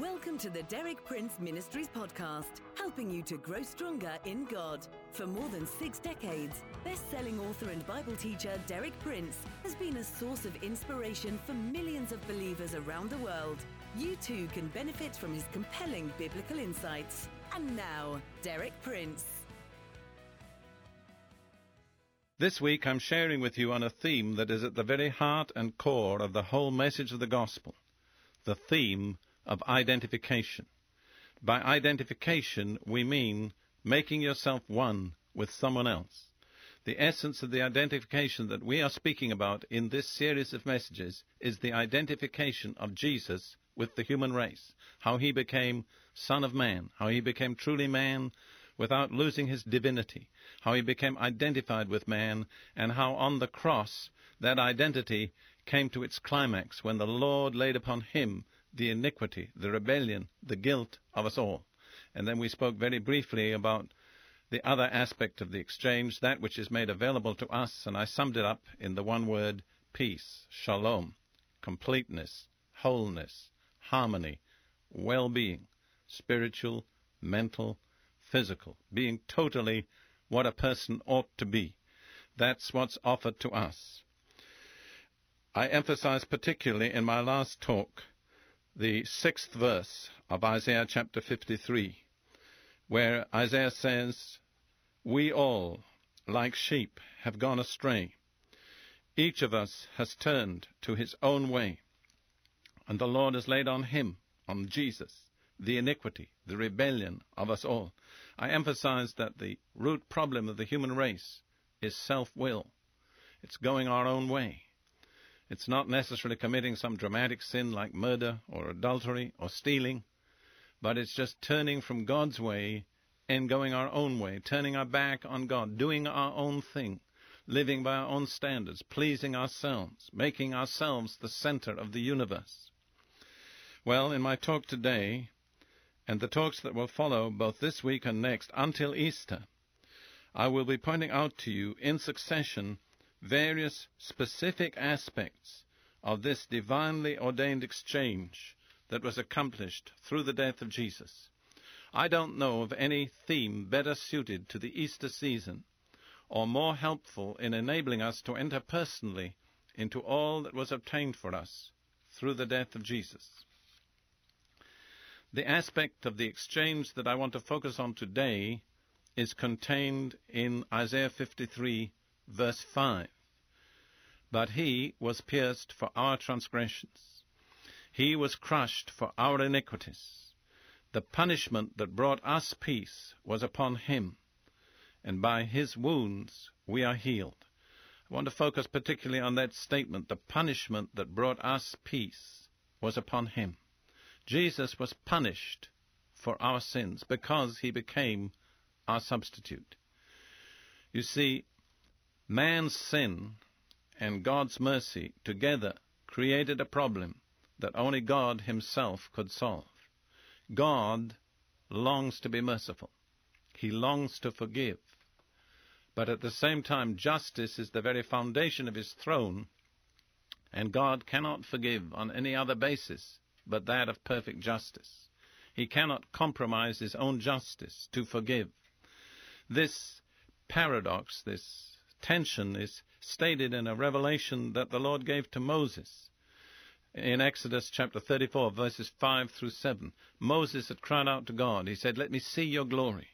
Welcome to the Derek Prince Ministries podcast, helping you to grow stronger in God. For more than six decades, best-selling author and Bible teacher Derek Prince has been a source of inspiration for millions of believers around the world. You too can benefit from his compelling biblical insights. And now, Derek Prince. This week I'm sharing with you on a theme that is at the very heart and core of the whole message of the gospel. The theme of identification. By identification, we mean making yourself one with someone else. The essence of the identification that we are speaking about in this series of messages is the identification of Jesus with the human race. How he became Son of Man. How he became truly man without losing his divinity. How he became identified with man and how on the cross that identity came to its climax when the Lord laid upon him the iniquity, the rebellion, the guilt of us all. And then we spoke very briefly about the other aspect of the exchange, that which is made available to us, and I summed it up in the one word peace, shalom, completeness, wholeness, harmony, well-being, spiritual, mental, physical, being totally what a person ought to be. That's what's offered to us. I emphasized particularly in my last talk the sixth verse of Isaiah chapter 53, where Isaiah says, We all, like sheep, have gone astray. Each of us has turned to his own way, and the Lord has laid on him, on Jesus, the iniquity, the rebellion of us all. I emphasize that the root problem of the human race is self-will. It's going our own way. It's not necessarily committing some dramatic sin like murder or adultery or stealing, but it's just turning from God's way and going our own way, turning our back on God, doing our own thing, living by our own standards, pleasing ourselves, making ourselves the center of the universe. Well, in my talk today, and the talks that will follow both this week and next until Easter, I will be pointing out to you in succession various specific aspects of this divinely ordained exchange that was accomplished through the death of Jesus. I don't know of any theme better suited to the Easter season or more helpful in enabling us to enter personally into all that was obtained for us through the death of Jesus. The aspect of the exchange that I want to focus on today is contained in Isaiah 53 verse 5. But he was pierced for our transgressions. He was crushed for our iniquities. The punishment that brought us peace was upon him, and by his wounds we are healed. I want to focus particularly on that statement. The punishment that brought us peace was upon him. Jesus was punished for our sins because he became our substitute. You see, Man's sin and God's mercy together created a problem that only God Himself could solve. God longs to be merciful. He longs to forgive. But at the same time, justice is the very foundation of His throne, and God cannot forgive on any other basis but that of perfect justice. He cannot compromise His own justice to forgive. This paradox, this tension is stated in a revelation that the Lord gave to Moses. In Exodus chapter 34, verses 5 through 7, Moses had cried out to God. He said, Let me see your glory.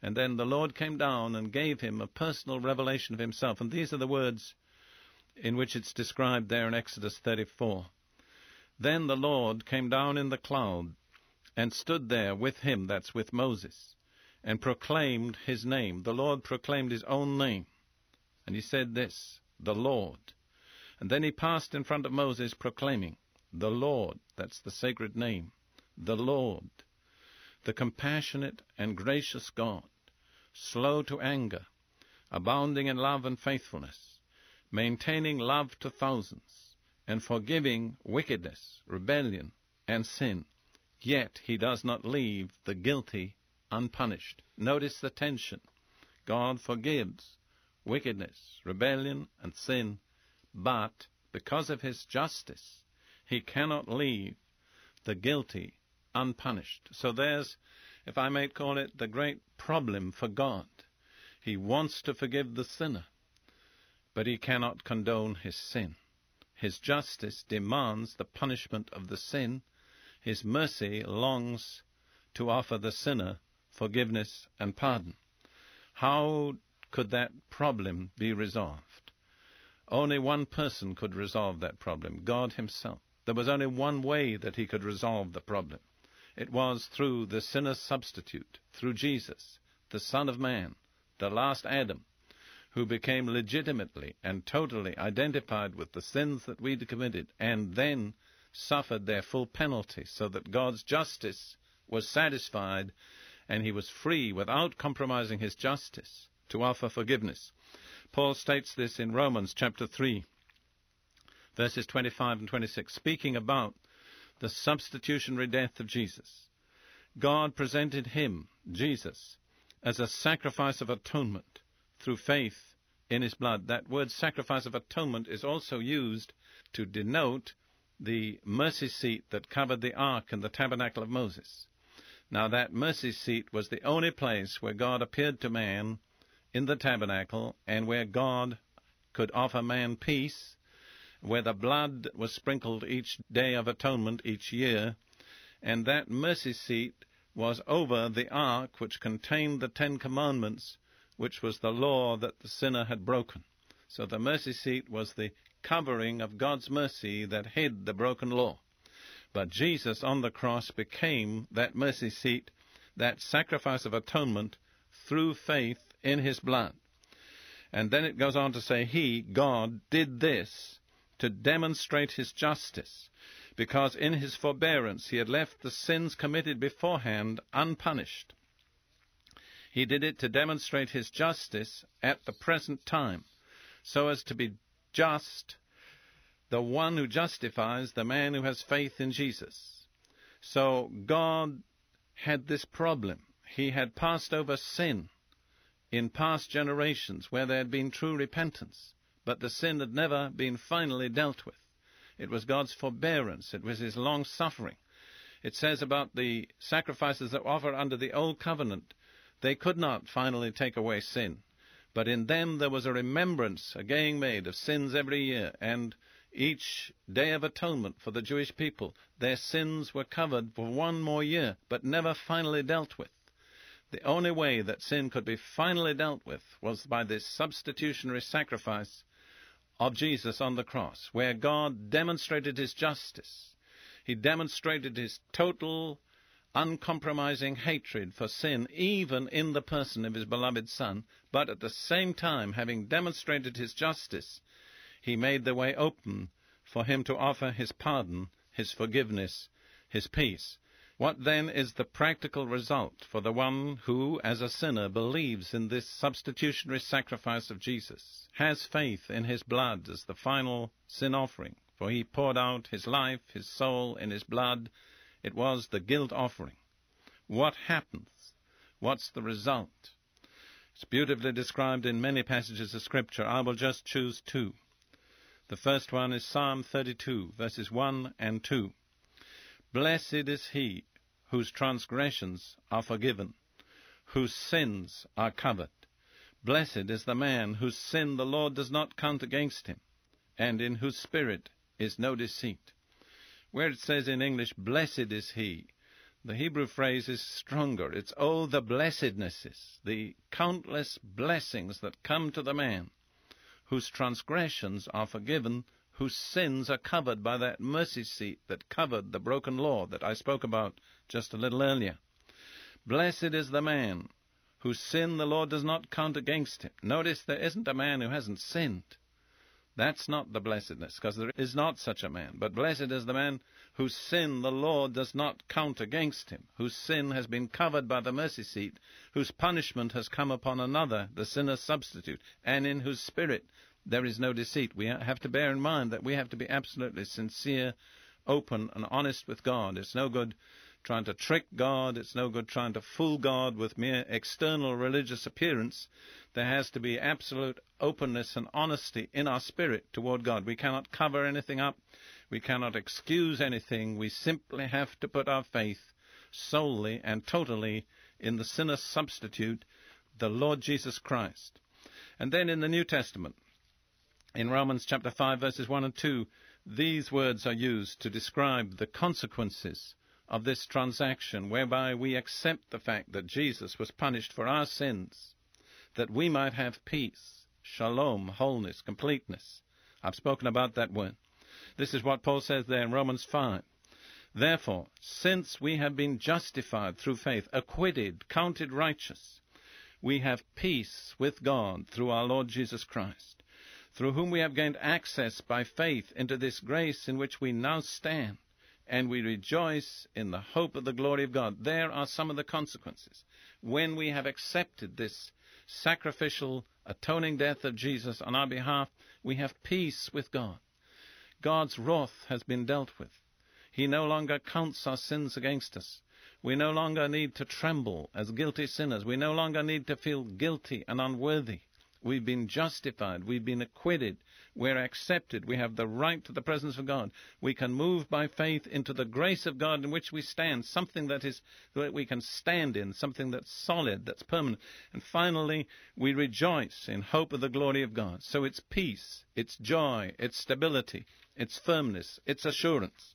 And then the Lord came down and gave him a personal revelation of himself. And these are the words in which it's described there in Exodus 34. Then the Lord came down in the cloud and stood there with him, that's with Moses, and proclaimed his name. The Lord proclaimed his own name. And he said this, the Lord. And then he passed in front of Moses proclaiming, the Lord, that's the sacred name, the Lord, the compassionate and gracious God, slow to anger, abounding in love and faithfulness, maintaining love to thousands, and forgiving wickedness, rebellion, and sin. Yet he does not leave the guilty unpunished. Notice the tension. God forgives, wickedness, rebellion, and sin, but because of his justice, he cannot leave the guilty unpunished. So there's, if I may call it, the great problem for God. He wants to forgive the sinner, but he cannot condone his sin. His justice demands the punishment of the sin. His mercy longs to offer the sinner forgiveness and pardon. How could that problem be resolved? Only one person could resolve that problem God Himself. There was only one way that He could resolve the problem. It was through the sinner's substitute, through Jesus, the Son of Man, the last Adam, who became legitimately and totally identified with the sins that we'd committed, and then suffered their full penalty, so that God's justice was satisfied, and he was free without compromising his justice to offer forgiveness. Paul states this in Romans chapter 3, verses 25 and 26, speaking about the substitutionary death of Jesus. God presented him, Jesus, as a sacrifice of atonement through faith in his blood. That word sacrifice of atonement is also used to denote the mercy seat that covered the ark and the tabernacle of Moses. Now, that mercy seat was the only place where God appeared to man in the tabernacle and where God could offer man peace, where the blood was sprinkled each day of atonement each year, and that mercy seat was over the ark which contained the Ten Commandments which was the law that the sinner had broken. So the mercy seat was the covering of God's mercy that hid the broken law. But Jesus on the cross became that mercy seat, that sacrifice of atonement through faith in his blood. And then it goes on to say, He, God, did this to demonstrate his justice, because in his forbearance he had left the sins committed beforehand unpunished. He did it to demonstrate his justice at the present time, so as to be just, the one who justifies the man who has faith in Jesus. So God had this problem. He had passed over sin in past generations where there had been true repentance, but the sin had never been finally dealt with. It was God's forbearance, it was His long suffering. It says about the sacrifices that were offered under the Old Covenant they could not finally take away sin, but in them there was a remembrance again made of sins every year, and each day of atonement for the Jewish people, their sins were covered for one more year, but never finally dealt with. The only way that sin could be finally dealt with was by this substitutionary sacrifice of Jesus on the cross, where God demonstrated his justice. He demonstrated his total uncompromising hatred for sin, even in the person of his beloved Son, but at the same time, having demonstrated his justice, he made the way open for him to offer his pardon, his forgiveness, his peace. What then is the practical result for the one who, as a sinner, believes in this substitutionary sacrifice of Jesus, has faith in his blood as the final sin offering, for he poured out his life, his soul in his blood, it was the guilt offering. What happens? What's the result? It's beautifully described in many passages of Scripture. I will just choose two. The first one is Psalm 32, verses 1 and 2. Blessed is he whose transgressions are forgiven, whose sins are covered. Blessed is the man whose sin the Lord does not count against him, and in whose spirit is no deceit. Where it says in English, blessed is he, the Hebrew phrase is stronger. It's, oh, the blessednesses, the countless blessings that come to the man whose transgressions are forgiven, whose sins are covered by that mercy seat that covered the broken law that I spoke about just a little earlier. Blessed is the man whose sin the Lord does not count against him. Notice there isn't a man who hasn't sinned. That's not the blessedness, because there is not such a man. But blessed is the man whose sin the Lord does not count against him, whose sin has been covered by the mercy seat, whose punishment has come upon another, the sinner's substitute, and in whose spirit there is no deceit. We have to bear in mind that we have to be absolutely sincere, open, and honest with God. It's no good trying to trick God. It's no good trying to fool God with mere external religious appearance. There has to be absolute openness and honesty in our spirit toward God. We cannot cover anything up. We cannot excuse anything. We simply have to put our faith solely and totally in the sinner substitute, the Lord Jesus Christ. And then in the New Testament, in Romans chapter 5, verses 1 and 2, these words are used to describe the consequences of this transaction whereby we accept the fact that Jesus was punished for our sins, that we might have peace, shalom, wholeness, completeness. I've spoken about that word. This is what Paul says there in Romans 5. Therefore, since we have been justified through faith, acquitted, counted righteous, we have peace with God through our Lord Jesus Christ, through whom we have gained access by faith into this grace in which we now stand and we rejoice in the hope of the glory of God. There are some of the consequences. When we have accepted this sacrificial, atoning death of Jesus on our behalf, we have peace with God. God's wrath has been dealt with. He no longer counts our sins against us. We no longer need to tremble as guilty sinners. We no longer need to feel guilty and unworthy. We've been justified. We've been acquitted. We're accepted. We have the right to the presence of God. We can move by faith into the grace of God in which we stand, something that is that we can stand in, something that's solid, that's permanent. And finally, we rejoice in hope of the glory of God. So it's peace, it's joy, it's stability, it's firmness, it's assurance.